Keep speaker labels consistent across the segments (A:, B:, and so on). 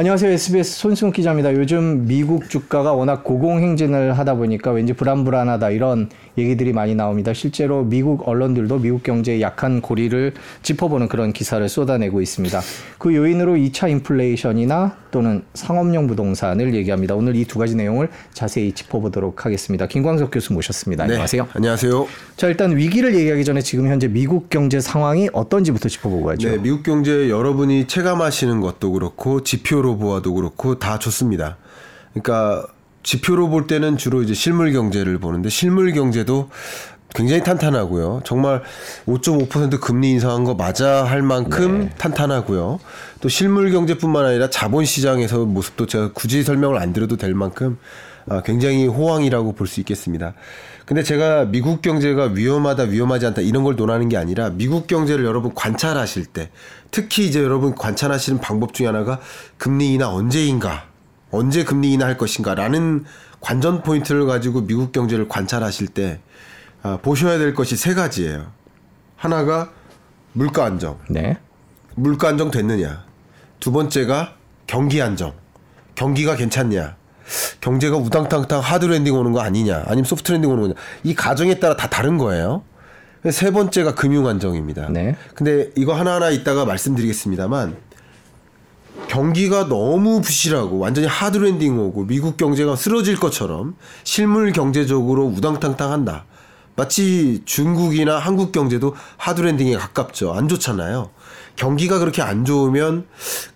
A: 안녕하세요. SBS 손승욱 기자입니다. 요즘 미국 주가가 워낙 고공행진을 하다 보니까 왠지 불안불안하다 이런 얘기들이 많이 나옵니다. 실제로 미국 언론들도 미국 경제의 약한 고리를 짚어보는 그런 기사를 쏟아내고 있습니다. 그 요인으로 2차 인플레이션이나 또는 상업용 부동산을 얘기합니다. 오늘 이 두 가지 내용을 자세히 짚어보도록 하겠습니다. 김광석 교수 모셨습니다. 네, 안녕하세요.
B: 안녕하세요.
A: 자, 일단 위기를 얘기하기 전에 지금 현재 미국 경제 상황이 어떤지부터 짚어보고 가죠.
B: 네, 미국 경제 여러분이 체감하시는 것도 그렇고 지표로 보아도 그렇고 다 좋습니다. 그러니까 지표로 볼 때는 주로 이제 실물 경제를 보는데 실물 경제도 굉장히 탄탄하고요. 정말 5.5% 금리 인상한 거 맞아 할 만큼 네. 탄탄하고요. 또 실물 경제뿐만 아니라 자본 시장에서 모습도 제가 굳이 설명을 안 드려도 될 만큼 아, 굉장히 호황이라고 볼 수 있겠습니다. 근데 제가 미국 경제가 위험하다, 위험하지 않다 이런 걸 논하는 게 아니라 미국 경제를 여러분 관찰하실 때 특히 이제 여러분 관찰하시는 방법 중에 하나가 금리 인하 언제인가 언제 금리 인하할 것인가라는 관전 포인트를 가지고 미국 경제를 관찰하실 때 아, 보셔야 될 것이 세 가지예요. 하나가 물가 안정.
A: 네.
B: 물가 안정 됐느냐. 두 번째가 경기 안정. 경기가 괜찮냐. 경제가 우당탕탕 hard landing 오는 거 아니냐. 아니면 soft landing 오는 거냐. 이 가정에 따라 다 다른 거예요. 세 번째가 금융 안정입니다. 네. 근데 이거 하나하나 이따가 말씀드리겠습니다만 경기가 너무 부실하고 완전히 하드랜딩 오고 미국 경제가 쓰러질 것처럼 실물 경제적으로 우당탕탕한다. 마치 중국이나 한국 경제도 하드랜딩에 가깝죠. 안 좋잖아요. 경기가 그렇게 안 좋으면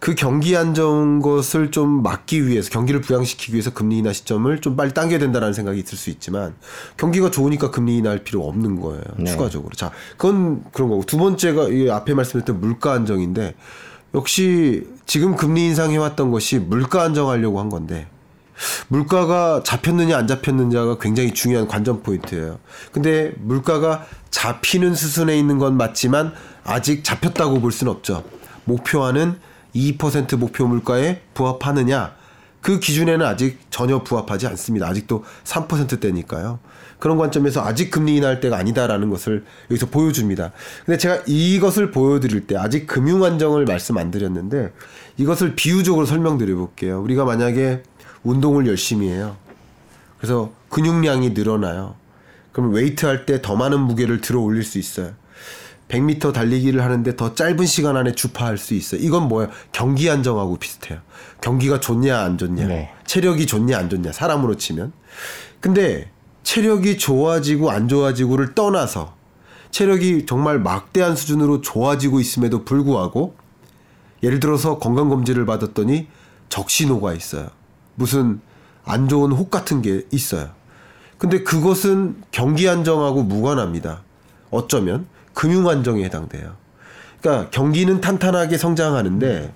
B: 그 경기 안정 것을 좀 막기 위해서 경기를 부양시키기 위해서 금리 인하 시점을 좀 빨리 당겨야 된다라는 생각이 있을 수 있지만 경기가 좋으니까 금리 인하할 필요 없는 거예요. 네. 추가적으로. 자, 그건 그런 거고 두 번째가 이 앞에 말씀드렸던 물가 안정인데 역시 지금 금리 인상해 왔던 것이 물가 안정하려고 한 건데 물가가 잡혔느냐 안 잡혔느냐가 굉장히 중요한 관전 포인트예요. 근데 물가가 잡히는 수순에 있는 건 맞지만 아직 잡혔다고 볼 수는 없죠. 목표하는 2% 목표 물가에 부합하느냐 그 기준에는 아직 전혀 부합하지 않습니다. 아직도 3%대니까요. 그런 관점에서 아직 금리 인하할 때가 아니다라는 것을 여기서 보여줍니다. 근데 제가 이것을 보여드릴 때 아직 금융 안정을 말씀 안 드렸는데 이것을 비유적으로 설명드려 볼게요. 우리가 만약에 운동을 열심히 해요. 그래서 근육량이 늘어나요. 그럼 웨이트 할 때 더 많은 무게를 들어 올릴 수 있어요. 100m 달리기를 하는데 더 짧은 시간 안에 주파할 수 있어요. 이건 뭐예요? 경기 안정하고 비슷해요. 경기가 좋냐 안 좋냐, 네. 체력이 좋냐 안 좋냐 사람으로 치면. 근데 체력이 좋아지고 안 좋아지고를 떠나서 체력이 정말 막대한 수준으로 좋아지고 있음에도 불구하고 예를 들어서 건강 검진을 받았더니 적신호가 있어요. 무슨 안 좋은 혹 같은 게 있어요. 근데 그것은 경기 안정하고 무관합니다. 어쩌면 금융 안정에 해당돼요. 그러니까 경기는 탄탄하게 성장하는데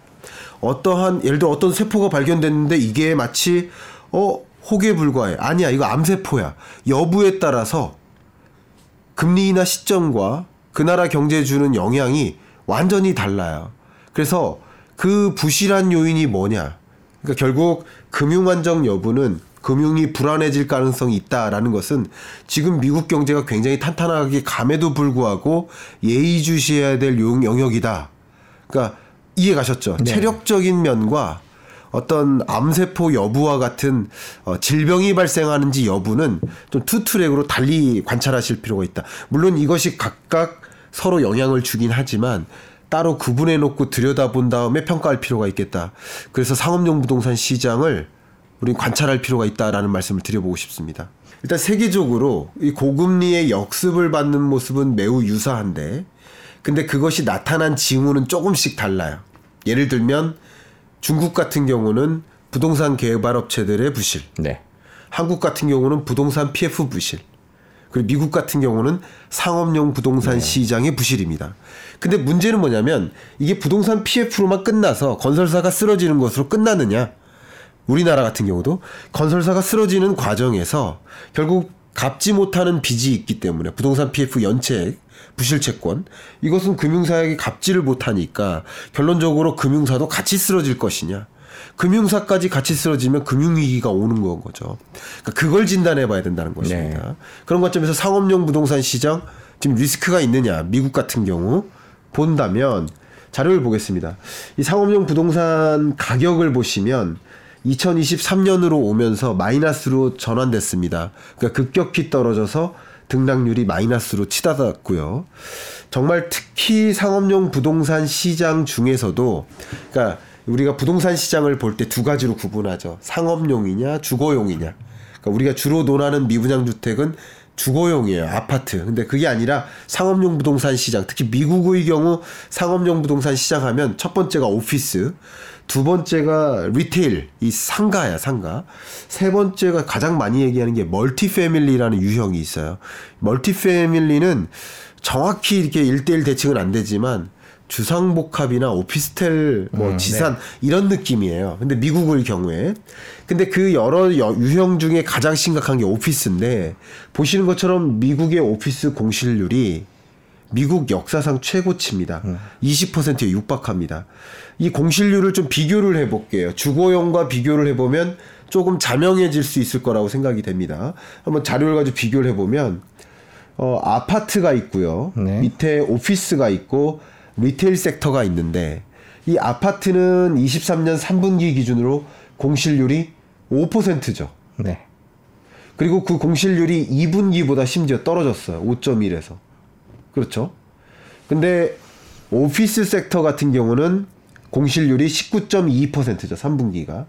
B: 어떠한 예를 들어 어떤 세포가 발견됐는데 이게 마치 어 혹에 불과해 아니야 이거 암세포야 여부에 따라서 금리 인하 시점과 그 나라 경제에 주는 영향이 완전히 달라요. 그래서 그 부실한 요인이 뭐냐? 그러니까 결국 금융 안정 여부는 금융이 불안해질 가능성이 있다라는 것은 지금 미국 경제가 굉장히 탄탄하게 감에도 불구하고 예의주시해야 될 영역이다. 그러니까 이해 가셨죠? 네. 체력적인 면과 어떤 암세포 여부와 같은 어, 질병이 발생하는지 여부는 좀 two track으로 달리 관찰하실 필요가 있다. 물론 이것이 각각 서로 영향을 주긴 하지만 따로 구분해 놓고 들여다본 다음에 평가할 필요가 있겠다. 그래서 상업용 부동산 시장을 우리 관찰할 필요가 있다라는 말씀을 드려보고 싶습니다. 일단 세계적으로 이 고금리의 역습을 받는 모습은 매우 유사한데, 근데 그것이 나타난 징후는 조금씩 달라요. 예를 들면 중국 같은 경우는 부동산 개발 업체들의 부실, 네. 한국 같은 경우는 부동산 PF 부실, 그리고 미국 같은 경우는 상업용 부동산 네. 시장의 부실입니다. 근데 문제는 뭐냐면 이게 부동산 PF로만 끝나서 건설사가 쓰러지는 것으로 끝나느냐? 우리나라 같은 경우도 건설사가 쓰러지는 과정에서 결국 갚지 못하는 빚이 있기 때문에 부동산 PF 연체액, 부실채권 이것은 금융사에게 갚지를 못하니까 결론적으로 금융사도 같이 쓰러질 것이냐. 금융사까지 같이 쓰러지면 금융위기가 오는 건 거죠. 그러니까 그걸 진단해 봐야 된다는 것입니다. 네. 그런 관점에서 상업용 부동산 시장 지금 리스크가 있느냐. 미국 같은 경우 본다면 자료를 보겠습니다. 이 상업용 부동산 가격을 보시면 2023년으로 오면서 마이너스로 전환됐습니다. 그러니까 급격히 떨어져서 등락률이 마이너스로 치닫았고요. 정말 특히 상업용 부동산 시장 중에서도 그러니까 우리가 부동산 시장을 볼 때 두 가지로 구분하죠. 상업용이냐, 주거용이냐. 그러니까 우리가 주로 논하는 미분양 주택은 주거용이에요. 아파트. 근데 그게 아니라 상업용 부동산 시장, 특히 미국의 경우 상업용 부동산 시장 하면 첫 번째가 오피스, 두 번째가 retail, 이 상가야, 상가. 세 번째가 가장 많이 얘기하는 게 multi family라는 유형이 있어요. multi family는 정확히 이렇게 일대일 대칭은 안 되지만 주상복합이나 오피스텔 뭐
A: 음,
B: 지산
A: 네.
B: 이런 느낌이에요. 근데 미국의 경우에 근데 그 여러 여- 유형 중에 가장 심각한 게 오피스인데 보시는 것처럼 미국의 오피스 공실률이 미국 역사상 최고치입니다. 20%에 육박합니다. 이 공실률을 좀 비교를 해볼게요. 주거용과 비교를 해보면 조금 자명해질 수 있을 거라고 생각이 됩니다. 한번 자료를 가지고 비교를 해보면 어, 아파트가 있고요.
A: 네.
B: 밑에 오피스가 있고 리테일 섹터가 있는데 이 아파트는 23년 3분기 기준으로 공실률이 5%죠.
A: 네.
B: 그리고 그 공실률이 2분기보다 심지어 떨어졌어요. 5.1에서. 그렇죠. 근데 오피스 섹터 같은 경우는 공실률이 19.2%죠. 3분기가.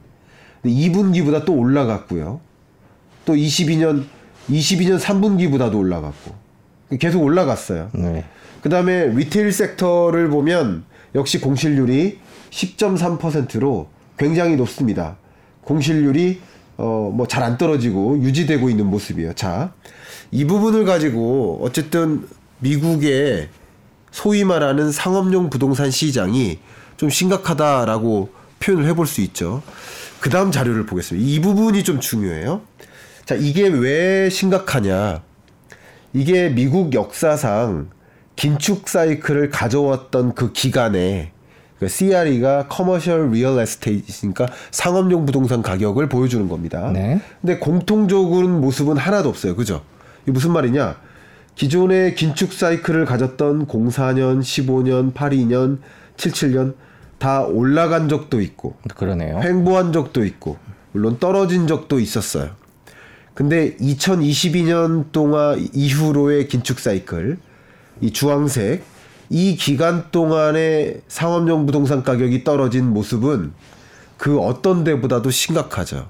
B: 2분기보다 또 올라갔고요. 또 22년 22년 3분기보다도 올라갔고. 계속 올라갔어요.
A: 네.
B: 그 다음에 리테일 섹터를 보면 역시 공실률이 10.3%로 굉장히 높습니다. 공실률이 어 뭐 잘 안 떨어지고 유지되고 있는 모습이에요. 자, 이 부분을 가지고 어쨌든 미국의 소위 말하는 상업용 부동산 시장이 좀 심각하다라고 표현을 해볼 수 있죠. 그 다음 자료를 보겠습니다. 이 부분이 좀 중요해요. 자, 이게 왜 심각하냐. 이게 미국 역사상 긴축 사이클을 가져왔던 그 기간에 그 CRE가 commercial real estate니까 상업용 부동산 가격을 보여주는 겁니다.
A: 네.
B: 근데 공통적인 모습은 하나도 없어요. 그죠? 이게 무슨 말이냐? 기존의 긴축 사이클을 가졌던 04년, 15년, 82년, 77년 다 올라간 적도 있고
A: 그러네요.
B: 횡보한 적도 있고 물론 떨어진 적도 있었어요. 근데 2022년 동안 이후로의 긴축 사이클 이 주황색 이 기간 동안의 상업용 부동산 가격이 떨어진 모습은 그 어떤 데보다도 심각하죠.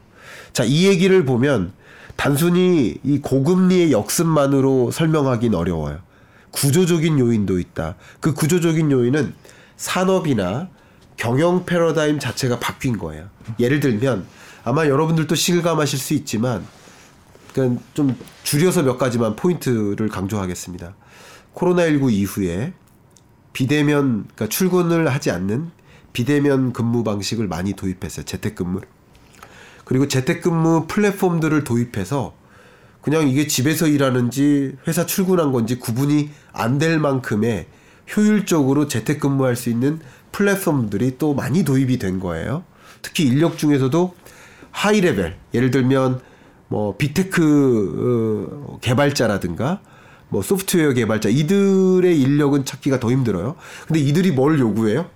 B: 자, 이 얘기를 보면 단순히 이 고금리의 역습만으로 설명하긴 어려워요. 구조적인 요인도 있다. 그 구조적인 요인은 산업이나 경영 패러다임 자체가 바뀐 거예요. 예를 들면 아마 여러분들도 실감하실 수 있지만 그러니까 좀 줄여서 몇 가지만 포인트를 강조하겠습니다. 코로나19 이후에 비대면 그러니까 출근을 하지 않는 비대면 근무 방식을 많이 도입했어요. 재택근무. 그리고 재택근무 플랫폼들을 도입해서 그냥 이게 집에서 일하는지 회사 출근한 건지 구분이 안 될 만큼의 효율적으로 재택근무할 수 있는 플랫폼들이 또 많이 도입이 된 거예요. 특히 인력 중에서도 high level 예를 들면 뭐 big tech 어, 개발자라든가 뭐 소프트웨어 개발자 이들의 인력은 찾기가 더 힘들어요. 근데 이들이 뭘 요구해요?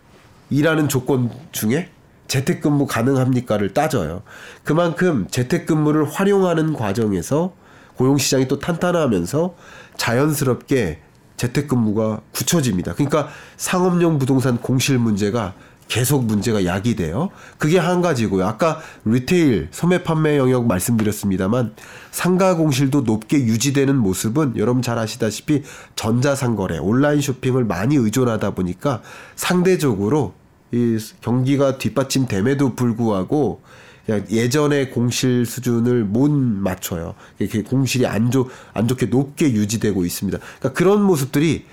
B: 일하는 조건 중에 재택근무 가능합니까를 따져요. 그만큼 재택근무를 활용하는 과정에서 고용시장이 또 탄탄하면서 자연스럽게 재택근무가 굳혀집니다. 그러니까 상업용 부동산 공실 문제가 계속 문제가 야기돼요. 그게 한 가지고요. 아까 리테일 소매 판매 영역 말씀드렸습니다만 상가 공실도 높게 유지되는 모습은 여러분 잘 아시다시피 전자상거래, 온라인 쇼핑을 많이 의존하다 보니까 상대적으로 이 경기가 뒷받침됨에도 불구하고 그냥 예전의 공실 수준을 못 맞춰요. 이렇게 공실이 안, 좋, 안 좋게 높게 유지되고 있습니다. 그러니까 그런 모습들이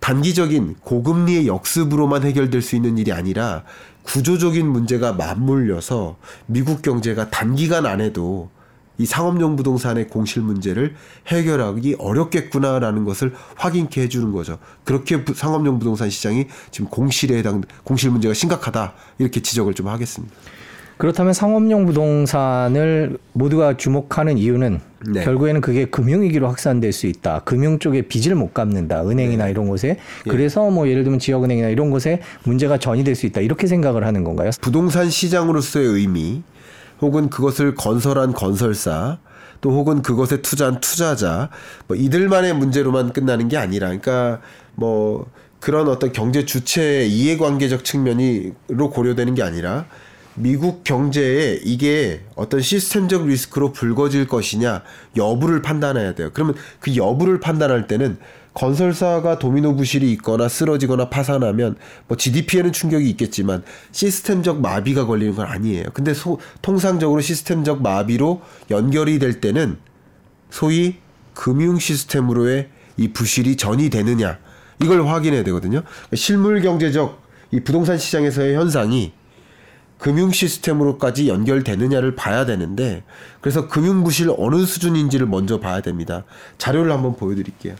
B: 단기적인 고금리의 역습으로만 해결될 수 있는 일이 아니라 구조적인 문제가 맞물려서 미국 경제가 단기간 안에도 이 상업용 부동산의 공실 문제를 해결하기 어렵겠구나라는 것을 확인케 해주는 거죠. 그렇게 부- 상업용 부동산 시장이 지금 공실에 해당 공실 문제가 심각하다 이렇게 지적을 좀 하겠습니다.
A: 그렇다면 상업용 부동산을 모두가 주목하는 이유는
B: 네.
A: 결국에는 그게 금융위기로 확산될 수 있다. 금융 쪽에 빚을 못 갚는다. 은행이나 이런 곳에. 그래서 뭐 예를 들면 지역은행이나 이런 곳에 문제가 전이될 수 있다. 이렇게 생각을 하는 건가요?
B: 부동산 시장으로서의 의미 혹은 그것을 건설한 건설사 또 혹은 그것에 투자한 투자자 뭐 이들만의 문제로만 끝나는 게 아니라 그러니까 뭐 그런 어떤 경제 주체의 이해관계적 측면이로 고려되는 게 아니라 미국 경제에 이게 어떤 시스템적 리스크로 불거질 것이냐 여부를 판단해야 돼요. 그러면 그 여부를 판단할 때는 건설사가 도미노 부실이 있거나 쓰러지거나 파산하면 뭐 GDP에는 충격이 있겠지만 시스템적 마비가 걸리는 건 아니에요. 근데 소, 통상적으로 시스템적 마비로 연결이 될 때는 소위 금융 시스템으로의 이 부실이 전이 되느냐 이걸 확인해야 되거든요. 실물 경제적 이 부동산 시장에서의 현상이 금융 시스템으로까지 연결되느냐를 봐야 되는데 그래서 금융 부실 어느 수준인지를 먼저 봐야 됩니다. 자료를 한번 보여드릴게요.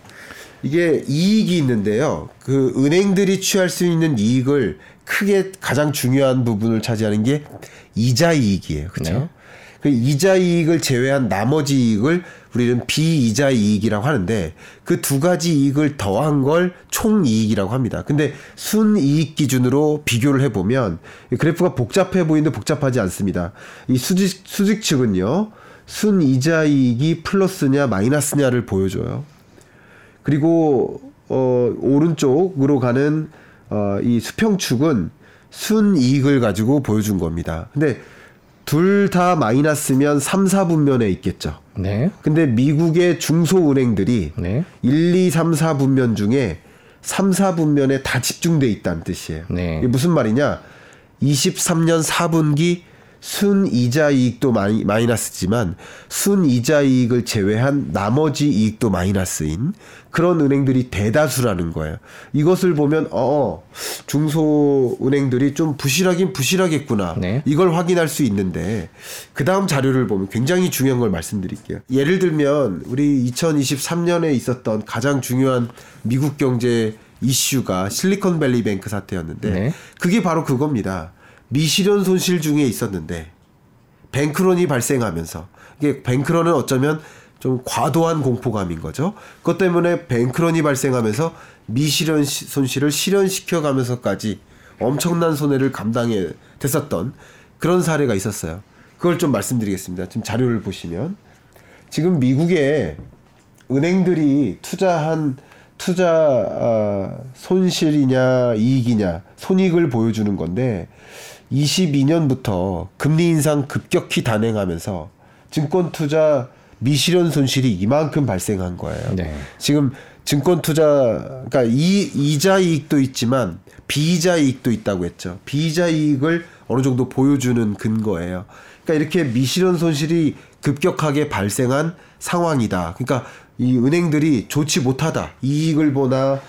B: 이게 이익이 있는데요. 그 은행들이 취할 수 있는 이익을 크게 가장 중요한 부분을 차지하는 게 이자 이익이에요. 그렇죠?
A: 네.
B: 그 이자 이익을 제외한 나머지 이익을 우리는 비이자 이익이라고 하는데 그 두 가지 이익을 더한 걸 총이익이라고 합니다. 근데 순이익 기준으로 비교를 해보면 이 그래프가 복잡해 보이는데 복잡하지 않습니다. 이 수직, 수직 측은요. 순이자 이익이 플러스냐 마이너스냐를 보여줘요. 그리고 어, 오른쪽으로 가는 어, 이 수평축은 순이익을 가지고 보여준 겁니다. 근데 둘 다 마이너스면 3, 4분면에 있겠죠.
A: 네.
B: 근데 미국의 중소은행들이
A: 네.
B: 1, 2, 3, 4분면 중에 3사분면에 다 집중돼 있다는 뜻이에요.
A: 네.
B: 이게 무슨 말이냐? 23년 4분기 순이자 이익도 마이, 마이너스지만 순이자 이익을 제외한 나머지 이익도 마이너스인 그런 은행들이 대다수라는 거예요. 이것을 보면 어 중소은행들이 좀 부실하긴 부실하겠구나.
A: 네.
B: 이걸 확인할 수 있는데 그 다음 자료를 보면 굉장히 중요한 걸 말씀드릴게요. 예를 들면 우리 2023년에 있었던 가장 중요한 미국 경제 이슈가 실리콘밸리 뱅크 사태였는데
A: 네.
B: 그게 바로 그겁니다. 미실현 손실 중에 있었는데 뱅크런이 발생하면서 이게 뱅크런은 어쩌면 좀 과도한 공포감인 거죠. 그것 때문에 뱅크런이 발생하면서 미실현 시- 손실을 실현시켜 가면서까지 엄청난 손해를 감당해 됐었던 그런 사례가 있었어요. 그걸 좀 말씀드리겠습니다. 지금 자료를 보시면 지금 미국의 은행들이 투자한 투자 아, 손실이냐 이익이냐 손익을 보여주는 건데 22년부터 금리 인상 급격히 단행하면서 증권 투자 미실현 손실이 이만큼 발생한 거예요.
A: 네.
B: 지금 증권 투자 그러니까 이 이자 이익도 있지만 비이자 이익도 있다고 했죠. 비이자 이익을 어느 정도 보여주는 근거예요. 그러니까 이렇게 미실현 손실이 급격하게 발생한 상황이다. 그러니까 이 은행들이 좋지 못하다. 이익을 보나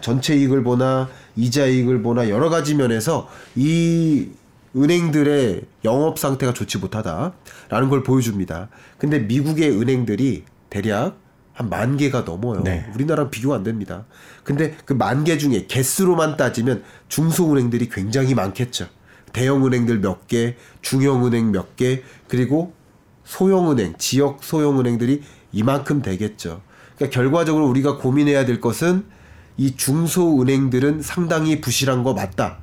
B: 전체 이익을 보나 이자 이익을 보나 여러 가지 면에서 이 은행들의 영업 상태가 좋지 못하다라는 걸 보여줍니다. 근데 미국의 은행들이 대략 한 만 개가 넘어요.
A: 네.
B: 우리나라랑 비교가 안 됩니다. 근데 그 만 개 중에 개수로만 따지면 중소은행들이 굉장히 많겠죠. 대형은행들 몇 개, 중형은행 몇 개, 그리고 소형은행, 지역 소형은행들이 이만큼 되겠죠. 그러니까 결과적으로 우리가 고민해야 될 것은 이 중소은행들은 상당히 부실한 거 맞다.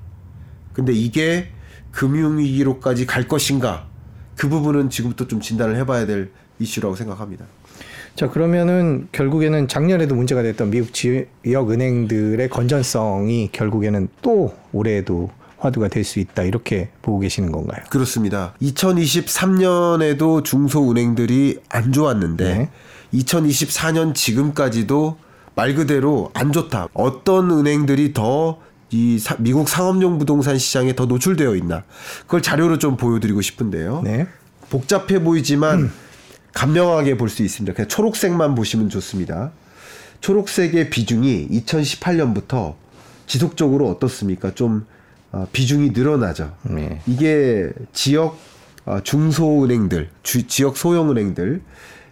B: 근데 이게 금융위기로까지 갈 것인가? 그 부분은 지금부터 좀 진단을 해봐야 될 이슈라고 생각합니다.
A: 자 그러면은 결국에는 작년에도 문제가 됐던 미국 지역 은행들의 건전성이 결국에는 또 올해에도 화두가 될 수 있다 이렇게 보고 계시는 건가요?
B: 그렇습니다. 2023년에도 중소은행들이 안 좋았는데
A: 네.
B: 2024년 지금까지도 말 그대로 안 좋다. 어떤 은행들이 더 이 미국 상업용 부동산 시장에 더 노출되어 있나? 그걸 자료로 좀 보여드리고 싶은데요.
A: 네.
B: 복잡해 보이지만 간명하게 볼 수 있습니다. 그냥 초록색만 보시면 좋습니다. 초록색의 비중이 2018년부터 지속적으로 어떻습니까? 좀 어, 비중이 늘어나죠.
A: 네.
B: 이게 지역 어, 중소은행들, 주- 지역 소형은행들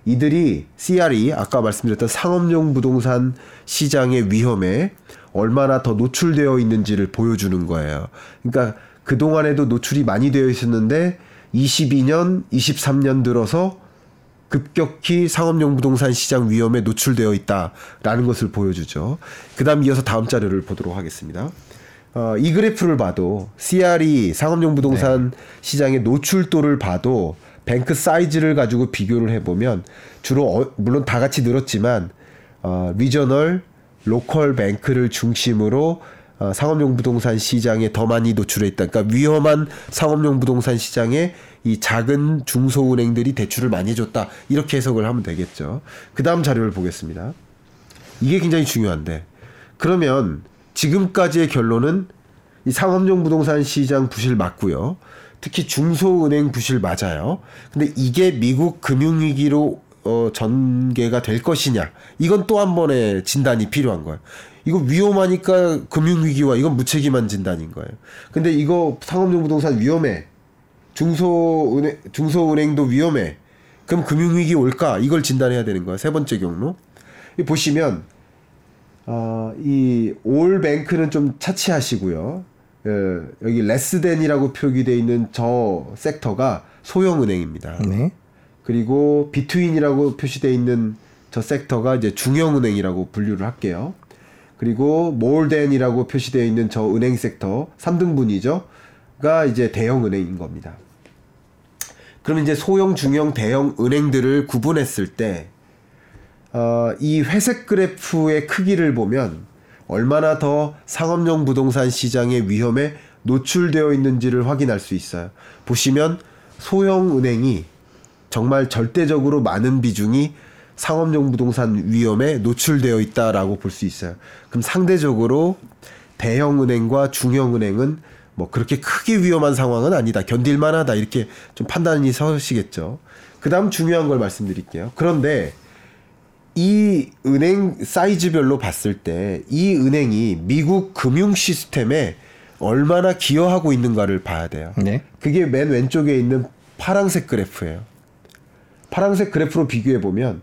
B: 이들이 CRE 아까 말씀드렸던 상업용 부동산 시장의 위험에 얼마나 더 노출되어 있는지를 보여주는 거예요. 그러니까 그동안에도 노출이 많이 되어 있었는데 22년, 23년 들어서 급격히 상업용 부동산 시장 위험에 노출되어 있다라는 것을 보여주죠. 그다음 이어서 다음 자료를 보도록 하겠습니다. 어, 이 그래프를 봐도 CRE 상업용 부동산 시장의 노출도를 봐도 bank size를 가지고 비교를 해보면 주로 어, 물론 다 같이 늘었지만 어, regional local bank를 중심으로 어, 상업용 부동산 시장에 더 많이 노출해 있다. 그러니까 위험한 상업용 부동산 시장에 이 작은 중소은행들이 대출을 많이 해줬다. 이렇게 해석을 하면 되겠죠. 그 다음 자료를 보겠습니다. 이게 굉장히 중요한데 그러면 지금까지의 결론은 이 상업용 부동산 시장 부실 맞고요. 특히 중소은행 부실 맞아요. 근데 이게 미국 금융위기로 어, 전개가 될 것이냐. 이건 또 한 번의 진단이 필요한 거예요. 이거 위험하니까 금융위기와 이건 무책임한 진단인 거예요. 근데 이거 상업용 부동산 위험해. 중소은행, 중소은행도 위험해. 그럼 금융위기 올까? 이걸 진단해야 되는 거예요. 세 번째 경로. 보시면, 어, 이 올뱅크는 좀 차치하시고요. 예, 여기 레스덴이라고 표기되어 있는 저 섹터가 소형은행입니다.
A: 네.
B: 그리고 비트윈이라고 표시되어 있는 저 섹터가 이제 중형은행이라고 분류를 할게요. 그리고 몰덴이라고 표시되어 있는 저 은행 섹터 3등분이죠. 가 이제 대형 은행인 겁니다. 그럼 이제 소형, 중형, 대형 은행들을 구분했을 때, 어, 이 회색 그래프의 크기를 보면 얼마나 더 상업용 부동산 시장의 위험에 노출되어 있는지를 확인할 수 있어요. 보시면 소형 은행이 정말 절대적으로 많은 비중이 상업용 부동산 위험에 노출되어 있다라고 볼 수 있어요. 그럼 상대적으로 대형 은행과 중형 은행은 뭐 그렇게 크게 위험한 상황은 아니다. 견딜만 하다. 이렇게 좀 판단이 서시겠죠. 그 다음 중요한 걸 말씀드릴게요. 그런데 이 은행 사이즈별로 봤을 때 이 은행이 미국 금융 시스템에 얼마나 기여하고 있는가를 봐야 돼요.
A: 네.
B: 그게 맨 왼쪽에 있는 파랑색 그래프예요. 파랑색 그래프로 비교해 보면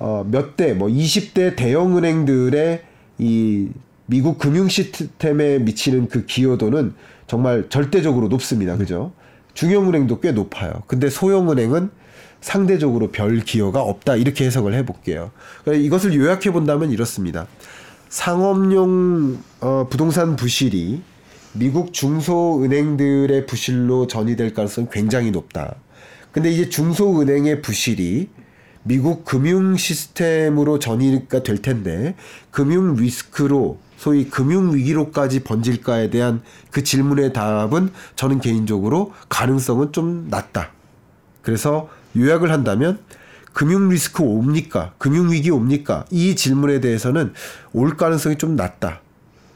B: 어, 몇 대, 뭐 20대 대형 은행들의 이 미국 금융 시스템에 미치는 그 기여도는 정말 절대적으로 높습니다. 그죠? 중형은행도 꽤 높아요. 근데 소형은행은 상대적으로 별 기여가 없다. 이렇게 해석을 해볼게요. 그러니까 이것을 요약해 본다면 이렇습니다. 상업용 어, 부동산 부실이 미국 중소은행들의 부실로 전이될 가능성이 굉장히 높다. 근데 이제 중소은행의 부실이 미국 금융 시스템으로 전이가 될 텐데 금융 리스크로 소위 금융 위기로까지 번질까에 대한 그 질문의 답은 저는 개인적으로 가능성은 좀 낮다. 그래서 요약을 한다면 금융 리스크 옵니까? 금융 위기 옵니까? 이 질문에 대해서는 올 가능성이 좀 낮다.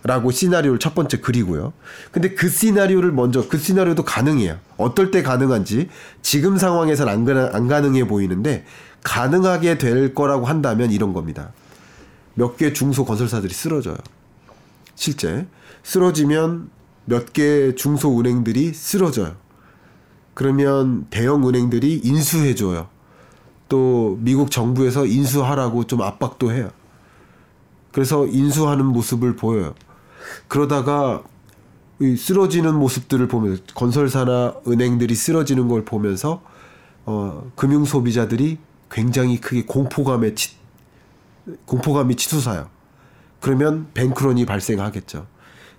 B: 라고 시나리오를 첫 번째 그리고요. 근데 그 시나리오를 먼저 그 시나리오도 가능해요. 어떨 때 가능한지 지금 상황에서는 안, 가능, 안 가능해 보이는데 가능하게 될 거라고 한다면 이런 겁니다. 몇 개 중소 건설사들이 쓰러져요. 실제 쓰러지면 몇 개 중소 은행들이 쓰러져요. 그러면 대형 은행들이 인수해 줘요. 또 미국 정부에서 인수하라고 좀 압박도 해요. 그래서 인수하는 모습을 보여요. 그러다가 이 쓰러지는 모습들을 보면서 건설사나 은행들이 쓰러지는 걸 보면서 어, 금융 소비자들이 굉장히 크게 공포감에 치, 공포감이 치솟아요. 그러면 뱅크런이 발생하겠죠.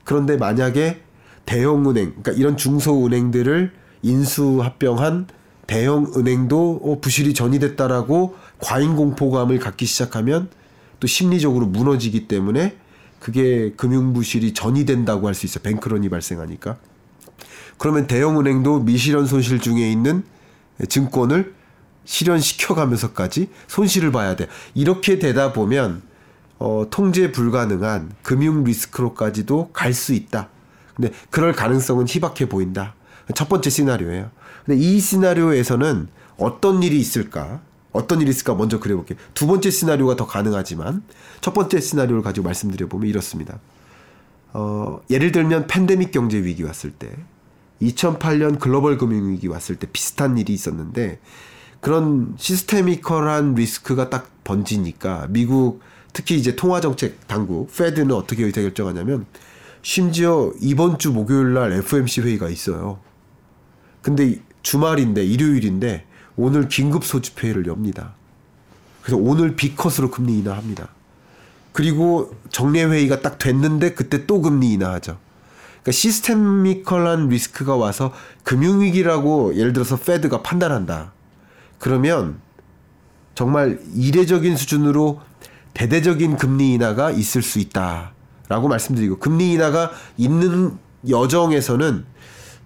B: 그런데 만약에 대형 은행, 그러니까 이런 중소 은행들을 인수 합병한 대형 은행도 어, 부실이 전이됐다라고 과잉 공포감을 갖기 시작하면 또 심리적으로 무너지기 때문에 그게 금융 부실이 전이된다고 할 수 있어요. 뱅크런이 발생하니까. 그러면 대형 은행도 미실현 손실 중에 있는 증권을 실현시켜 가면서까지 손실을 봐야 돼. 이렇게 되다 보면 어, 통제 불가능한 금융 리스크로까지도 갈 수 있다. 근데 그럴 가능성은 희박해 보인다. 첫 번째 시나리오예요. 근데 이 시나리오에서는 어떤 일이 있을까? 어떤 일이 있을까 먼저 그려볼게요. 두 번째 시나리오가 더 가능하지만 첫 번째 시나리오를 가지고 말씀드려 보면 이렇습니다. 어, 예를 들면 팬데믹 경제 위기 왔을 때 2008년 글로벌 금융 위기 왔을 때 비슷한 일이 있었는데 그런 시스테미컬한 리스크가 딱 번지니까 미국 특히 이제 통화 정책 당국 페드는 어떻게 의사결정하냐면 심지어 이번 주 목요일 날 FMC 회의가 있어요. 근데 주말인데 일요일인데 오늘 긴급 소집 회의를 엽니다. 그래서 오늘 비컷으로 금리 인하합니다. 그리고 정례 회의가 딱 됐는데 그때 또 금리 인하하죠. 그러니까 시스템미컬한 리스크가 와서 금융 위기라고 예를 들어서 페드가 판단한다. 그러면 정말 이례적인 수준으로 대대적인 금리 인하가 있을 수 있다라고 말씀드리고 금리 인하가 있는 여정에서는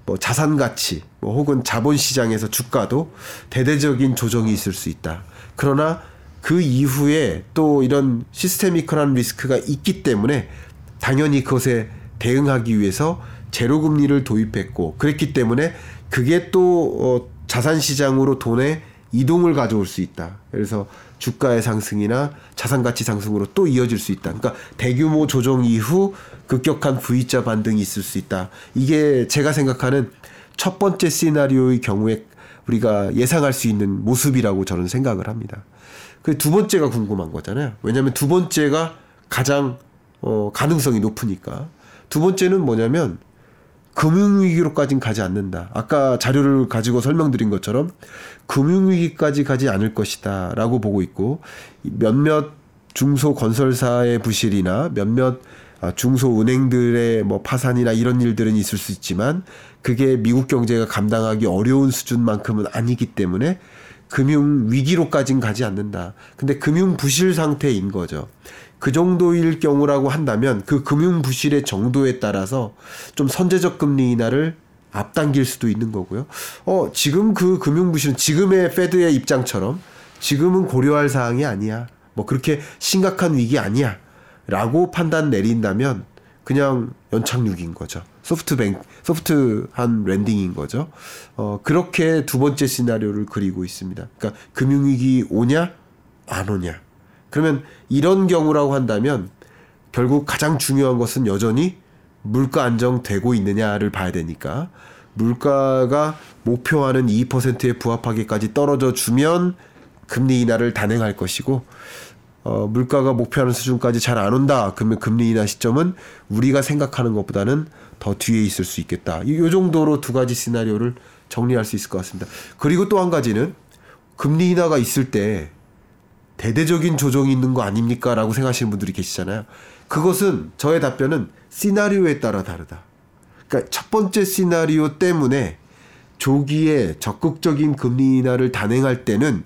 B: 뭐 자산 가치 뭐 혹은 자본 시장에서 주가도 대대적인 조정이 있을 수 있다. 그러나 그 이후에 또 이런 시스테미컬한 리스크가 있기 때문에 당연히 그것에 대응하기 위해서 제로 금리를 도입했고 그랬기 때문에 그게 또 어, 자산 시장으로 돈의 이동을 가져올 수 있다. 그래서 주가의 상승이나 자산 가치 상승으로 또 이어질 수 있다. 그러니까 대규모 조정 이후 급격한 V자 반등이 있을 수 있다. 이게 제가 생각하는 첫 번째 시나리오의 경우에 우리가 예상할 수 있는 모습이라고 저는 생각을 합니다. 그 두 번째가 궁금한 거잖아요. 왜냐하면 두 번째가 가장 어, 가능성이 높으니까. 두 번째는 뭐냐면 금융위기로까지는 가지 않는다. 아까 자료를 가지고 설명드린 것처럼 금융위기까지 가지 않을 것이다. 라고 보고 있고 몇몇 중소건설사의 부실이나 몇몇 아, 중소 은행들의 뭐 파산이나 이런 일들은 있을 수 있지만 그게 미국 경제가 감당하기 어려운 수준만큼은 아니기 때문에 금융 위기로까진 가지 않는다. 근데 금융 부실 상태인 거죠. 그 정도일 경우라고 한다면 그 금융 부실의 정도에 따라서 좀 선제적 금리 인하를 앞당길 수도 있는 거고요. 어, 지금 그 금융 부실은 지금의 페드의 입장처럼 지금은 고려할 사항이 아니야. 뭐 그렇게 심각한 위기 아니야. 라고 판단 내린다면 그냥 연착륙인 거죠. 소프트뱅, 소프트한 랜딩인 거죠. 어, 그렇게 두 번째 시나리오를 그리고 있습니다. 그러니까 금융위기 오냐, 안 오냐. 그러면 이런 경우라고 한다면 결국 가장 중요한 것은 여전히 물가 안정되고 있느냐를 봐야 되니까 물가가 목표하는 2%에 부합하기까지 떨어져 주면 금리 인하를 단행할 것이고 어, 물가가 목표하는 수준까지 잘 안 온다. 그러면 금리 인하 시점은 우리가 생각하는 것보다는 더 뒤에 있을 수 있겠다. 이, 요 정도로 두 가지 시나리오를 정리할 수 있을 것 같습니다. 그리고 또 한 가지는 금리 인하가 있을 때 대대적인 조정이 있는 거 아닙니까? 라고 생각하시는 분들이 계시잖아요. 그것은 저의 답변은 시나리오에 따라 다르다. 그러니까 첫 번째 시나리오 때문에 조기에 적극적인 금리 인하를 단행할 때는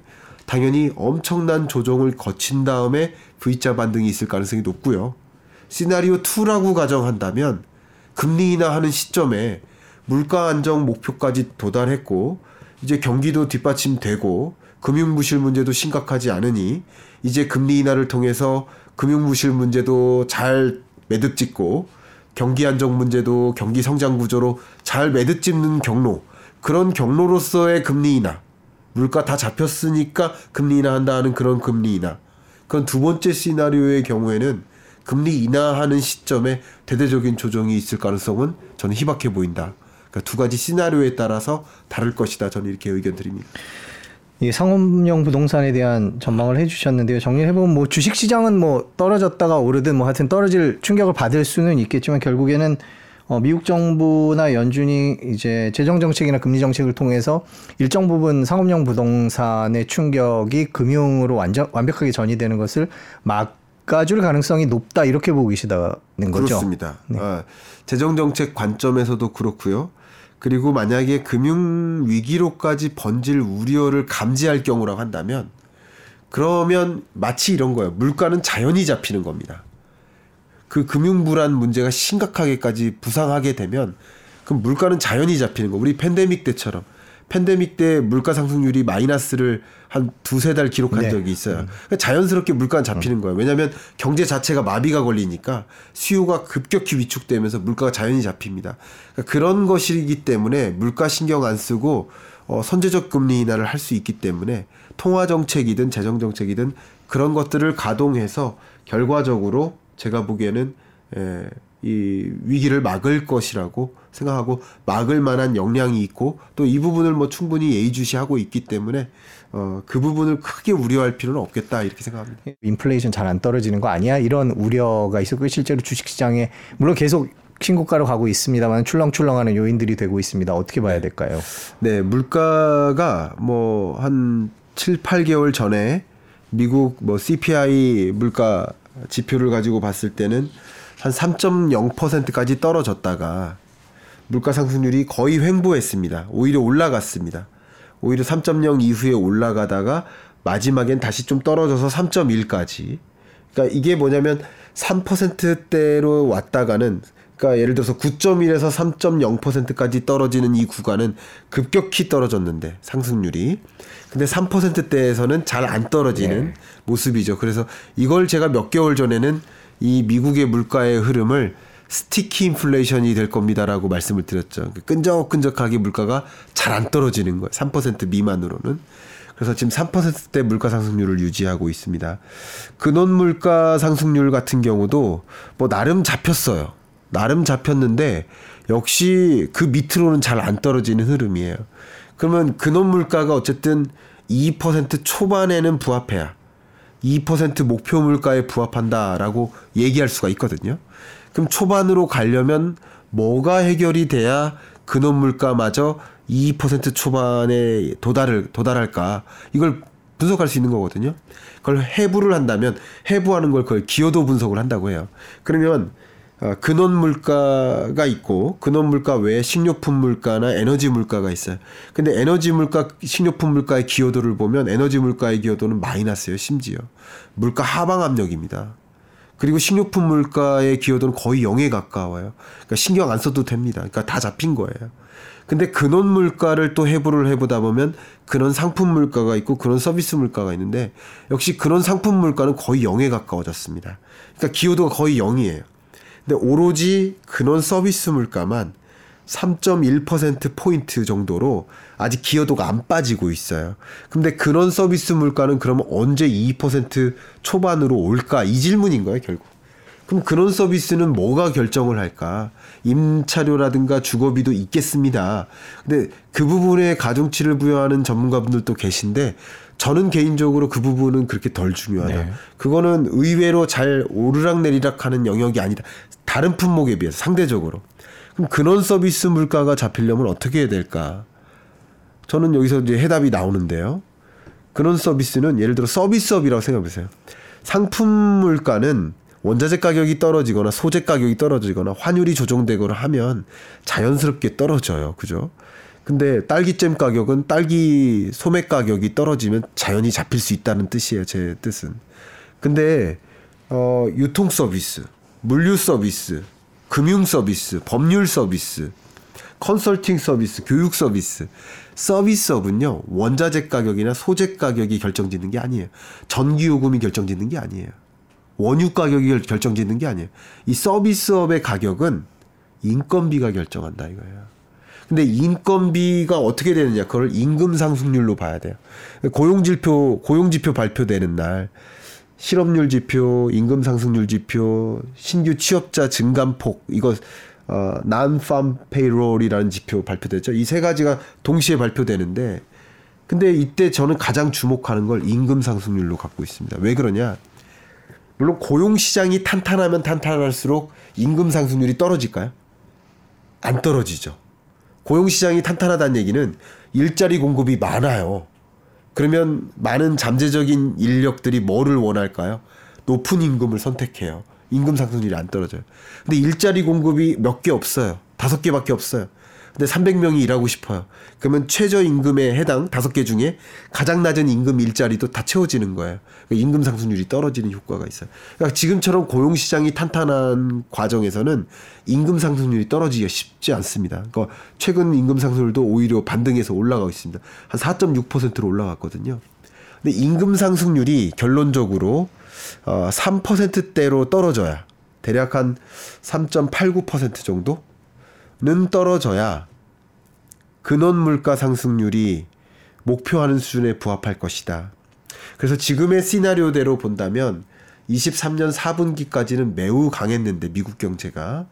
B: 당연히 엄청난 조정을 거친 다음에 V자 반등이 있을 가능성이 높고요. 시나리오 2라고 가정한다면 금리 인하하는 시점에 물가 안정 목표까지 도달했고 이제 경기도 뒷받침되고 금융 부실 문제도 심각하지 않으니 이제 금리 인하를 통해서 금융 부실 문제도 잘 매듭 짓고 경기 안정 문제도 경기 성장 구조로 잘 매듭 짓는 경로 그런 경로로서의 금리 인하 물가 다 잡혔으니까 금리 인하한다 하는 그런 금리 인하. 그건 두 번째 시나리오의 경우에는 금리 인하하는 시점에 대대적인 조정이 있을 가능성은 저는 희박해 보인다. 그러니까 두 가지 시나리오에 따라서 다를 것이다. 저는 이렇게 의견 드립니다.
A: 이 상업용 부동산에 대한 전망을 해주셨는데요. 정리해보면 뭐 주식 시장은 뭐 떨어졌다가 오르든 뭐 하여튼 떨어질 충격을 받을 수는 있겠지만 결국에는 어, 미국 정부나 연준이 이제 재정 정책이나 금리 정책을 통해서 일정 부분 상업용 부동산의 충격이 금융으로 완전 완벽하게 전이되는 것을 막아줄 가능성이 높다 이렇게 보고 계시다는 거죠.
B: 그렇습니다. 네. 아, 재정 정책 관점에서도 그렇고요. 그리고 만약에 금융 위기로까지 번질 우려를 감지할 경우라고 한다면 그러면 마치 이런 거예요. 물가는 자연히 잡히는 겁니다. 그 금융 불안 문제가 심각하게까지 부상하게 되면 그럼 물가는 자연히 잡히는 거. 우리 팬데믹 때처럼 팬데믹 때 물가 상승률이 마이너스를 한 두세 달 기록한 네. 적이 있어요. 그러니까 자연스럽게 물가는 잡히는 음. 거예요. 왜냐하면 경제 자체가 마비가 걸리니까 수요가 급격히 위축되면서 물가가 자연히 잡힙니다. 그러니까 그런 것이기 때문에 물가 신경 안 쓰고 어, 선제적 금리 인하를 할 수 있기 때문에 통화 정책이든 재정 정책이든 그런 것들을 가동해서 결과적으로 제가 보기에는 에, 이 위기를 막을 것이라고 생각하고 막을 만한 역량이 있고 또 이 부분을 뭐 충분히 예의주시하고 있기 때문에 어, 그 부분을 크게 우려할 필요는 없겠다 이렇게 생각합니다.
A: 인플레이션 잘 안 떨어지는 거 아니야? 이런 우려가 있었고 실제로 주식시장에 물론 계속 신고가로 가고 있습니다만 출렁출렁하는 요인들이 되고 있습니다. 어떻게 봐야 될까요?
B: 네, 물가가 뭐 한 7, 8개월 전에 미국 뭐 CPI 물가 지표를 가지고 봤을 때는 한 3.0%까지 떨어졌다가 물가 상승률이 거의 횡보했습니다. 오히려 올라갔습니다. 오히려 3.0 이후에 올라가다가 마지막엔 다시 좀 떨어져서 3.1까지. 그러니까 이게 뭐냐면 3%대로 왔다가는 그러니까 예를 들어서 9.1에서 3.0%까지 떨어지는 이 구간은 급격히 떨어졌는데 상승률이 근데 3%대에서는 잘 안 떨어지는
A: 네.
B: 모습이죠. 그래서 이걸 제가 몇 개월 전에는 이 미국의 물가의 흐름을 스티키 인플레이션이 될 겁니다라고 말씀을 드렸죠. 끈적끈적하게 물가가 잘 안 떨어지는 거예요. 3% 미만으로는. 그래서 지금 3%대 물가 상승률을 유지하고 있습니다. 근원 물가 상승률 같은 경우도 뭐 나름 잡혔어요. 나름 잡혔는데 역시 그 밑으로는 잘 안 떨어지는 흐름이에요. 그러면 근원 물가가 어쨌든 2% 초반에는 부합해야 2% 목표 물가에 부합한다라고 얘기할 수가 있거든요. 그럼 초반으로 가려면 뭐가 해결이 돼야 근원 물가마저 2% 초반에 도달을 도달할까? 이걸 분석할 수 있는 거거든요. 그걸 해부를 한다면 해부하는 걸 그걸 기여도 분석을 한다고 해요. 그러면 어, 근원 물가가 있고 근원 물가 외에 식료품 물가나 에너지 물가가 있어요. 근데 에너지 물가, 식료품 물가의 기여도를 보면 에너지 물가의 기여도는 마이너스예요. 심지어 물가 하방 압력입니다. 그리고 식료품 물가의 기여도는 거의 0에 가까워요. 그러니까 신경 안 써도 됩니다. 그러니까 다 잡힌 거예요. 근데 근원 물가를 또 해부를 해보다 보면 그런 상품 물가가 있고 그런 서비스 물가가 있는데 역시 그런 상품 물가는 거의 0에 가까워졌습니다. 그러니까 기여도가 거의 0이에요. 근데 오로지 근원 서비스 물가만 3.1% 포인트 정도로 아직 기여도가 안 빠지고 있어요. 근데 근원 서비스 물가는 그러면 언제 2% 초반으로 올까? 이 질문인 거예요, 결국. 그럼 근원 서비스는 뭐가 결정을 할까? 임차료라든가 주거비도 있겠습니다. 근데 그 부분에 가중치를 부여하는 전문가분들도 계신데 저는 개인적으로 그 부분은 그렇게 덜 중요하다.
A: 네.
B: 그거는 의외로 잘 오르락내리락 하는 영역이 아니다. 다른 품목에 비해서 상대적으로. 그럼 근원 서비스 물가가 잡히려면 어떻게 해야 될까? 저는 여기서 이제 해답이 나오는데요. 근원 서비스는 예를 들어 서비스업이라고 생각해 보세요. 상품 물가는 원자재 가격이 떨어지거나 소재 가격이 떨어지거나 환율이 조정되거나 하면 자연스럽게 떨어져요. 그죠? 근데 딸기잼 가격은 딸기 소매 가격이 떨어지면 자연히 잡힐 수 있다는 뜻이에요. 제 뜻은. 근데 어 유통 서비스, 물류 서비스, 금융 서비스, 법률 서비스, 컨설팅 서비스, 교육 서비스, 서비스업은요 원자재 가격이나 소재 가격이 결정짓는 게 아니에요. 전기 요금이 결정짓는 게 아니에요. 원유 가격이 결- 결정짓는 게 아니에요. 이 서비스업의 가격은 인건비가 결정한다 이거예요. 근데 인건비가 어떻게 되느냐 그걸 임금 상승률로 봐야 돼요. 고용 지표 고용 지표 발표되는 날 실업률 지표, 임금 상승률 지표, 신규 취업자 증감폭 이거 어 난팜 페이롤이라는 지표 발표됐죠. 이 세 가지가 동시에 발표되는데 근데 이때 저는 가장 주목하는 걸 임금 상승률로 갖고 있습니다. 왜 그러냐? 물론 고용 시장이 탄탄하면 탄탄할수록 임금 상승률이 떨어질까요? 안 떨어지죠. 고용 시장이 탄탄하다는 얘기는 일자리 공급이 많아요. 그러면 많은 잠재적인 인력들이 뭐를 원할까요? 높은 임금을 선택해요. 임금 상승률이 안 떨어져요. 근데 일자리 공급이 몇 개 없어요. 다섯 개밖에 없어요. 근데 300명이 일하고 싶어요. 그러면 최저 임금에 해당 다섯 개 중에 가장 낮은 임금 일자리도 다 채워지는 거예요. 그러니까 임금 상승률이 떨어지는 효과가 있어요. 그러니까 지금처럼 고용 시장이 탄탄한 과정에서는 임금 상승률이 떨어지기가 쉽지 않습니다. 그러니까 최근 임금 상승률도 오히려 반등해서 올라가고 있습니다. 한 4.6%로 올라갔거든요. 근데 임금 상승률이 결론적으로 어, 3%대로 떨어져야 대략 한 3.89% 정도 는 떨어져야 근원 물가 상승률이 목표하는 수준에 부합할 것이다. 그래서 지금의 시나리오대로 본다면 23년 4분기까지는 매우 강했는데 미국 경제가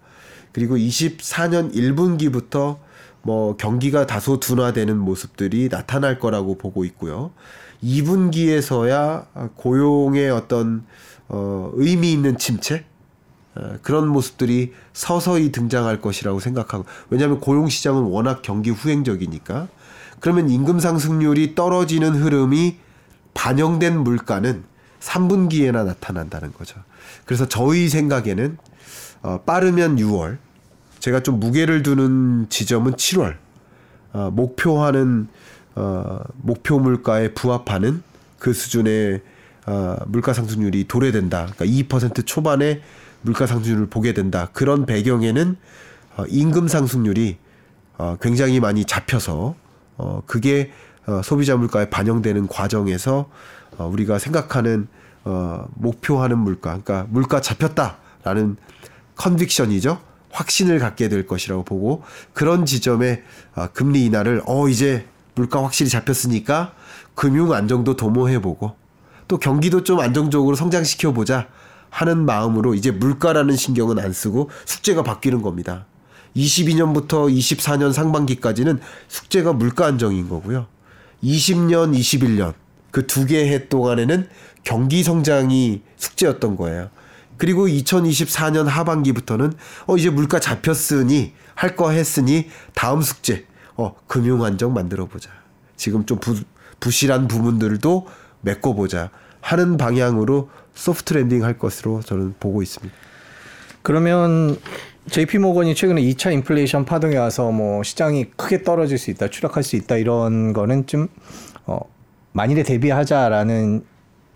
B: 그리고 24년 1분기부터 뭐 경기가 다소 둔화되는 모습들이 나타날 거라고 보고 있고요. 2분기에서야 고용의 어떤 어 의미 있는 침체 어, 그런 모습들이 서서히 등장할 것이라고 생각하고 왜냐하면 고용 시장은 워낙 경기 후행적이니까 그러면 임금 상승률이 떨어지는 흐름이 반영된 물가는 3분기에나 나타난다는 거죠. 그래서 저희 생각에는 어, 빠르면 6월, 제가 좀 무게를 두는 지점은 7월. 어, 목표하는 어, 목표 물가에 부합하는 그 수준의 어, 물가 상승률이 도래된다. 그러니까 2% 초반의 물가 상승률을 보게 된다. 그런 배경에는 어, 임금 상승률이 어, 굉장히 많이 잡혀서 어, 그게 어, 소비자 물가에 반영되는 과정에서 어, 우리가 생각하는 어, 목표하는 물가, 그러니까 물가 잡혔다라는 컨빅션이죠. 확신을 갖게 될 것이라고 보고 그런 지점에 어, 금리 인하를 어 이제 물가 확실히 잡혔으니까 금융 안정도 도모해보고 또 경기도 좀 안정적으로 성장시켜 보자 하는 마음으로 이제 물가라는 신경은 안 쓰고 숙제가 바뀌는 겁니다. 22년부터 24년 상반기까지는 숙제가 물가 안정인 거고요. 20년, 21년 그 두 개 해 동안에는 경기 성장이 숙제였던 거예요. 그리고 2024년 하반기부터는 어 이제 물가 잡혔으니 할 거 했으니 다음 숙제 어 금융 안정 만들어 보자. 지금 좀 부, 부실한 부분들도 메꿔 보자 하는 방향으로 soft landing 할 것으로 저는 보고 있습니다.
A: 그러면 JP 모건이 최근에 2차 인플레이션 파동에 와서 뭐 시장이 크게 떨어질 수 있다, 추락할 수 있다 이런 거는 좀 어, 만일에 대비하자라는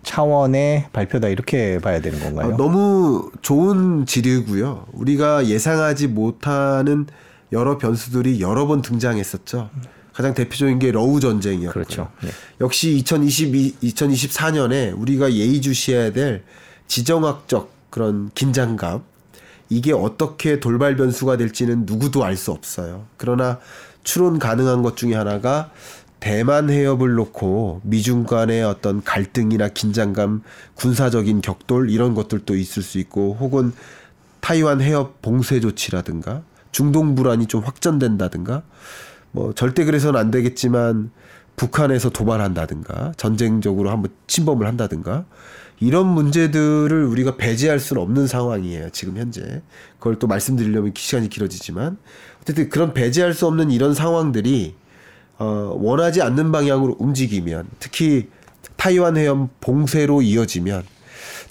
A: 차원의 발표다 이렇게 봐야 되는 건가요?
B: 어, 너무 좋은 질의고요. 우리가 예상하지 못하는 여러 변수들이 여러 번 등장했었죠. 가장 대표적인 게 러우 전쟁이었고요.
A: 그렇죠. 네.
B: 역시 2022, 2024년에 우리가 예의주시해야 될 지정학적 그런 긴장감 이게 어떻게 돌발 변수가 될지는 누구도 알 수 없어요. 그러나 추론 가능한 것 중에 하나가 대만 해협을 놓고 미중 간의 어떤 갈등이나 긴장감, 군사적인 격돌 이런 것들도 있을 수 있고 혹은 타이완 해협 봉쇄 조치라든가 중동 불안이 좀 확전된다든가 뭐 절대 그래서는 안 되겠지만 북한에서 도발한다든가 전쟁적으로 한번 침범을 한다든가 이런 문제들을 우리가 배제할 수는 없는 상황이에요 지금 현재. 그걸 또 말씀드리려면 시간이 길어지지만. 어쨌든 그런 배제할 수 없는 이런 상황들이 어, 원하지 않는 방향으로 움직이면 특히 타이완 해협 봉쇄로 이어지면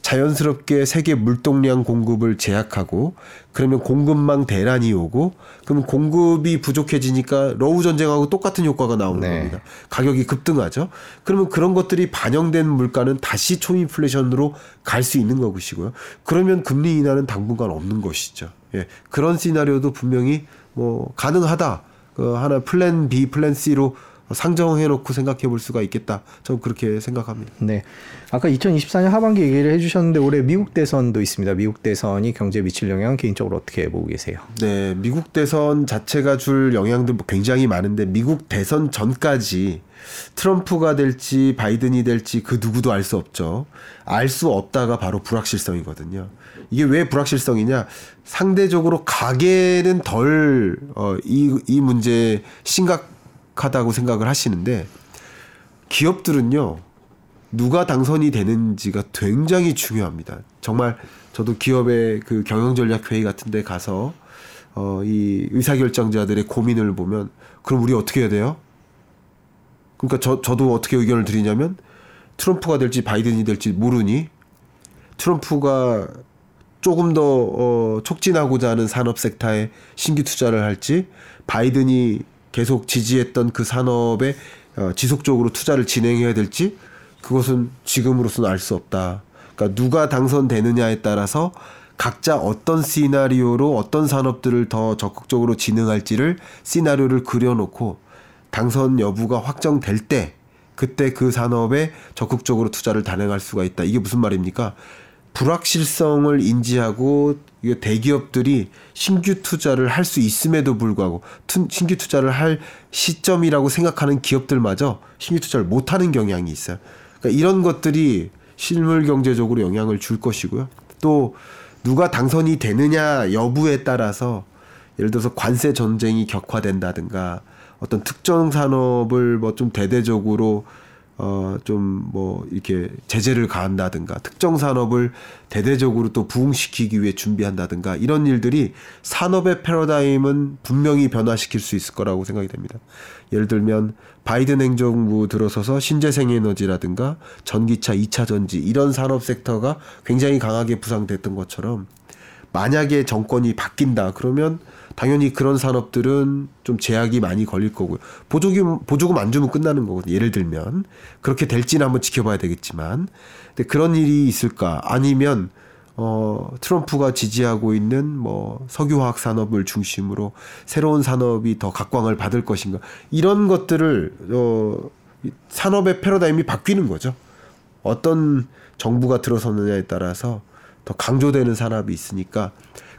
B: 자연스럽게 세계 물동량 공급을 제약하고 그러면 공급망 대란이 오고 그러면 공급이 부족해지니까 러우 전쟁하고 똑같은 효과가 나오는
A: 네.
B: 겁니다. 가격이 급등하죠. 그러면 그런 것들이 반영된 물가는 다시 초인플레이션으로 갈 수 있는 것이고요. 그러면 금리 인하는 당분간 없는 것이죠. 예. 그런 시나리오도 분명히 뭐 가능하다. 그 하나 plan B, plan C로 상정해 놓고 생각해 볼 수가 있겠다. 저는 그렇게 생각합니다.
A: 네. 아까 2024년 하반기 얘기를 해주셨는데 올해 미국 대선도 있습니다. 미국 대선이 경제에 미칠 영향 개인적으로 어떻게 보고 계세요?
B: 네, 미국 대선 자체가 줄 영향도 뭐 굉장히 많은데 미국 대선 전까지 트럼프가 될지 바이든이 될지 그 누구도 알 수 없죠. 알 수 없다가 바로 불확실성이거든요. 이게 왜 불확실성이냐? 상대적으로 가계는 덜, 어, 이, 이 문제 심각 하다고 생각을 하시는데 기업들은요, 누가 당선이 되는지가 굉장히 중요합니다. 정말 저도 기업의 그 경영 전략 회의 같은 데 가서 어, 이 의사결정자들의 고민을 보면 그럼 우리 어떻게 해야 돼요? 그러니까 저, 저도 어떻게 의견을 드리냐면 트럼프가 될지 바이든이 될지 모르니 트럼프가 조금 더 어, 촉진하고자 하는 산업 섹터에 신규 투자를 할지 바이든이 계속 지지했던 그 산업에 어, 지속적으로 투자를 진행해야 될지 그것은 지금으로서는 알 수 없다. 그러니까 누가 당선되느냐에 따라서 각자 어떤 시나리오로 어떤 산업들을 더 적극적으로 진행할지를 시나리오를 그려놓고 당선 여부가 확정될 때 그때 그 산업에 적극적으로 투자를 단행할 수가 있다. 이게 무슨 말입니까? 불확실성을 인지하고 이게 대기업들이 신규 투자를 할 수 있음에도 불구하고 투, 신규 투자를 할 시점이라고 생각하는 기업들마저 신규 투자를 못하는 경향이 있어요. 그러니까 이런 것들이 실물 경제적으로 영향을 줄 것이고요. 또 누가 당선이 되느냐 여부에 따라서 예를 들어서 관세 전쟁이 격화된다든가 어떤 특정 산업을 뭐 좀 대대적으로 어 좀 뭐 이렇게 제재를 가한다든가 특정 산업을 대대적으로 또 부흥시키기 위해 준비한다든가 이런 일들이 산업의 패러다임은 분명히 변화시킬 수 있을 거라고 생각이 됩니다. 예를 들면 바이든 행정부 들어서서 신재생 에너지라든가 전기차, 2차 전지 이런 산업 섹터가 굉장히 강하게 부상됐던 것처럼 만약에 정권이 바뀐다 그러면 당연히 그런 산업들은 좀 제약이 많이 걸릴 거고요. 보조금 보조금 안 주면 끝나는 거거든요. 예를 들면 그렇게 될지는 한번 지켜봐야 되겠지만, 근데 그런 일이 있을까? 아니면 어 트럼프가 지지하고 있는 뭐 석유화학 산업을 중심으로 새로운 산업이 더 각광을 받을 것인가? 이런 것들을 어 산업의 패러다임이 바뀌는 거죠. 어떤 정부가 들어섰느냐에 따라서 더 강조되는 산업이 있으니까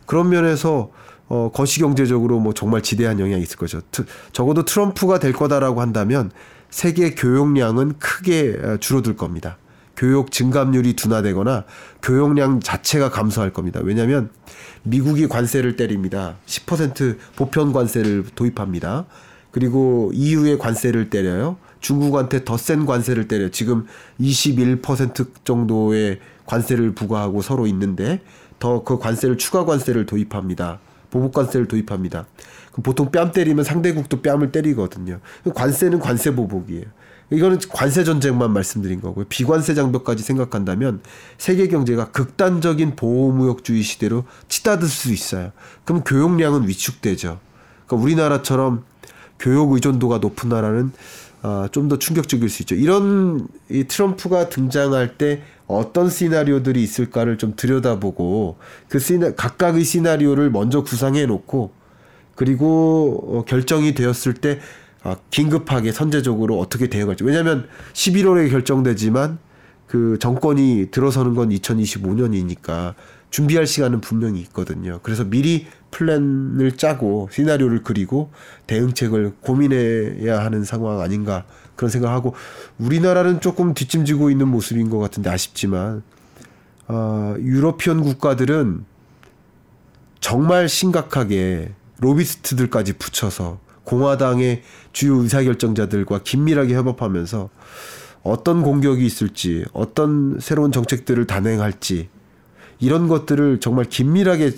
B: 그런 면에서 어, 거시경제적으로 뭐 정말 지대한 영향이 있을 거죠. 트, 적어도 트럼프가 될 거다라고 한다면 세계 교역량은 크게 어, 줄어들 겁니다. 교역 증감률이 둔화되거나 교역량 자체가 감소할 겁니다. 왜냐하면 미국이 관세를 때립니다. 10% 보편 관세를 도입합니다. 그리고 EU의 관세를 때려요. 중국한테 더 센 관세를 때려. 지금 21% 정도의 관세를 부과하고 서로 있는데 더 그 관세를 추가 관세를 도입합니다. 보복 관세를 도입합니다. 보통 뺨 때리면 상대국도 뺨을 때리거든요. 관세는 관세 보복이에요. 이거는 관세 전쟁만 말씀드린 거고요. 비관세 장벽까지 생각한다면 세계 경제가 극단적인 보호무역주의 시대로 치닫을 수 있어요. 그럼 교역량은 위축되죠. 그러니까 우리나라처럼 교역 의존도가 높은 나라는 어, 좀더 충격적일 수 있죠. 이런 이 트럼프가 등장할 때 어떤 시나리오들이 있을까를 좀 들여다보고 그 시나, 각각의 시나리오를 먼저 구상해 놓고 그리고 어, 결정이 되었을 때 아, 긴급하게 선제적으로 어떻게 대응할지. 왜냐하면 11월에 결정되지만 그 정권이 들어서는 건 2025년이니까 준비할 시간은 분명히 있거든요. 그래서 미리 플랜을 짜고 시나리오를 그리고 대응책을 고민해야 하는 상황 아닌가 그런 생각하고 우리나라는 조금 뒷짐지고 있는 모습인 것 같은데 아쉽지만 어, 유러피언 국가들은 정말 심각하게 로비스트들까지 붙여서 공화당의 주요 의사결정자들과 긴밀하게 협업하면서 어떤 공격이 있을지 어떤 새로운 정책들을 단행할지 이런 것들을 정말 긴밀하게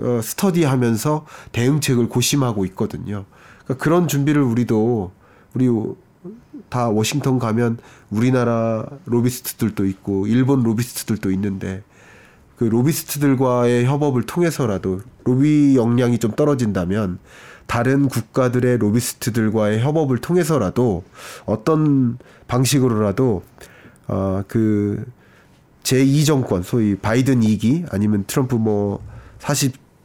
B: 어, 스터디하면서 대응책을 고심하고 있거든요. 그러니까 그런 준비를 우리도 우리 다 워싱턴 가면 우리나라 로비스트들도 있고 일본 로비스트들도 있는데 그 로비스트들과의 협업을 통해서라도 로비 역량이 좀 떨어진다면 다른 국가들의 로비스트들과의 협업을 통해서라도 어떤 방식으로라도 어그 제2 정권 소위 바이든 2기 아니면 트럼프 뭐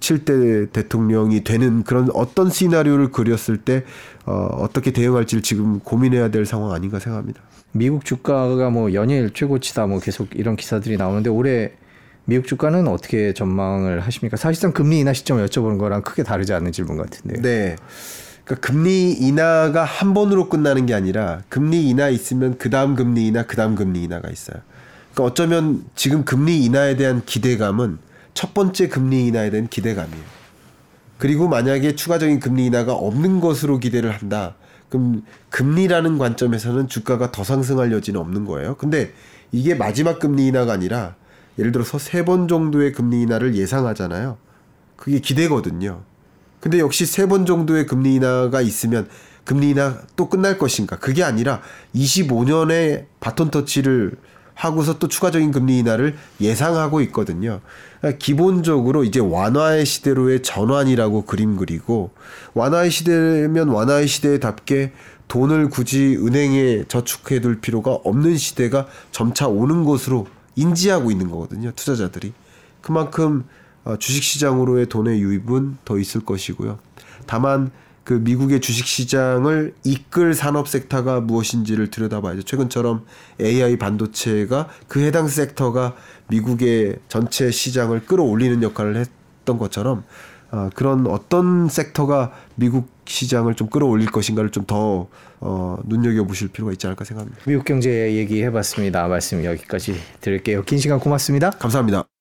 B: 47대 대통령이 되는 그런 어떤 시나리오를 그렸을 때 어, 어떻게 대응할지를 지금 고민해야 될 상황 아닌가 생각합니다.
A: 미국 주가가 뭐 연일 최고치다 뭐 계속 이런 기사들이 나오는데 올해 미국 주가는 어떻게 전망을 하십니까? 사실상 금리 인하 시점을 여쭤보는 거랑 크게 다르지 않는 질문 같은데요.
B: 네. 그러니까 금리 인하가 한 번으로 끝나는 게 아니라 금리 인하 있으면 그 다음 금리 인하, 그 다음 금리 인하가 있어요. 그러니까 어쩌면 지금 금리 인하에 대한 기대감은 첫 번째 금리 인하에 대한 기대감이에요. 그리고 만약에 추가적인 금리 인하가 없는 것으로 기대를 한다. 그럼 금리라는 관점에서는 주가가 더 상승할 여지는 없는 거예요. 근데 이게 마지막 금리 인하가 아니라 예를 들어서 세 번 정도의 금리 인하를 예상하잖아요. 그게 기대거든요. 근데 역시 세 번 정도의 금리 인하가 있으면 금리 인하 또 끝날 것인가? 그게 아니라 25년에 바톤 터치를 하고서 또 추가적인 금리 인하를 예상하고 있거든요. 기본적으로 이제 완화의 시대로의 전환이라고 그림 그리고 완화의 시대면 완화의 시대답게 돈을 굳이 은행에 저축해 둘 필요가 없는 시대가 점차 오는 것으로 인지하고 있는 거거든요. 투자자들이. 그만큼 어, 주식시장으로의 돈의 유입은 더 있을 것이고요. 다만 그 미국의 주식 시장을 이끌 산업 섹터가 무엇인지를 들여다봐야죠. 최근처럼 AI 반도체가 그 해당 섹터가 미국의 전체 시장을 끌어올리는 역할을 했던 것처럼 어, 그런 어떤 섹터가 미국 시장을 좀 끌어올릴 것인가를 좀더 어, 눈여겨 보실 필요가 있지 않을까 생각합니다.
A: 미국 경제 얘기해봤습니다. 말씀 여기까지 드릴게요. 긴 시간 고맙습니다.
B: 감사합니다.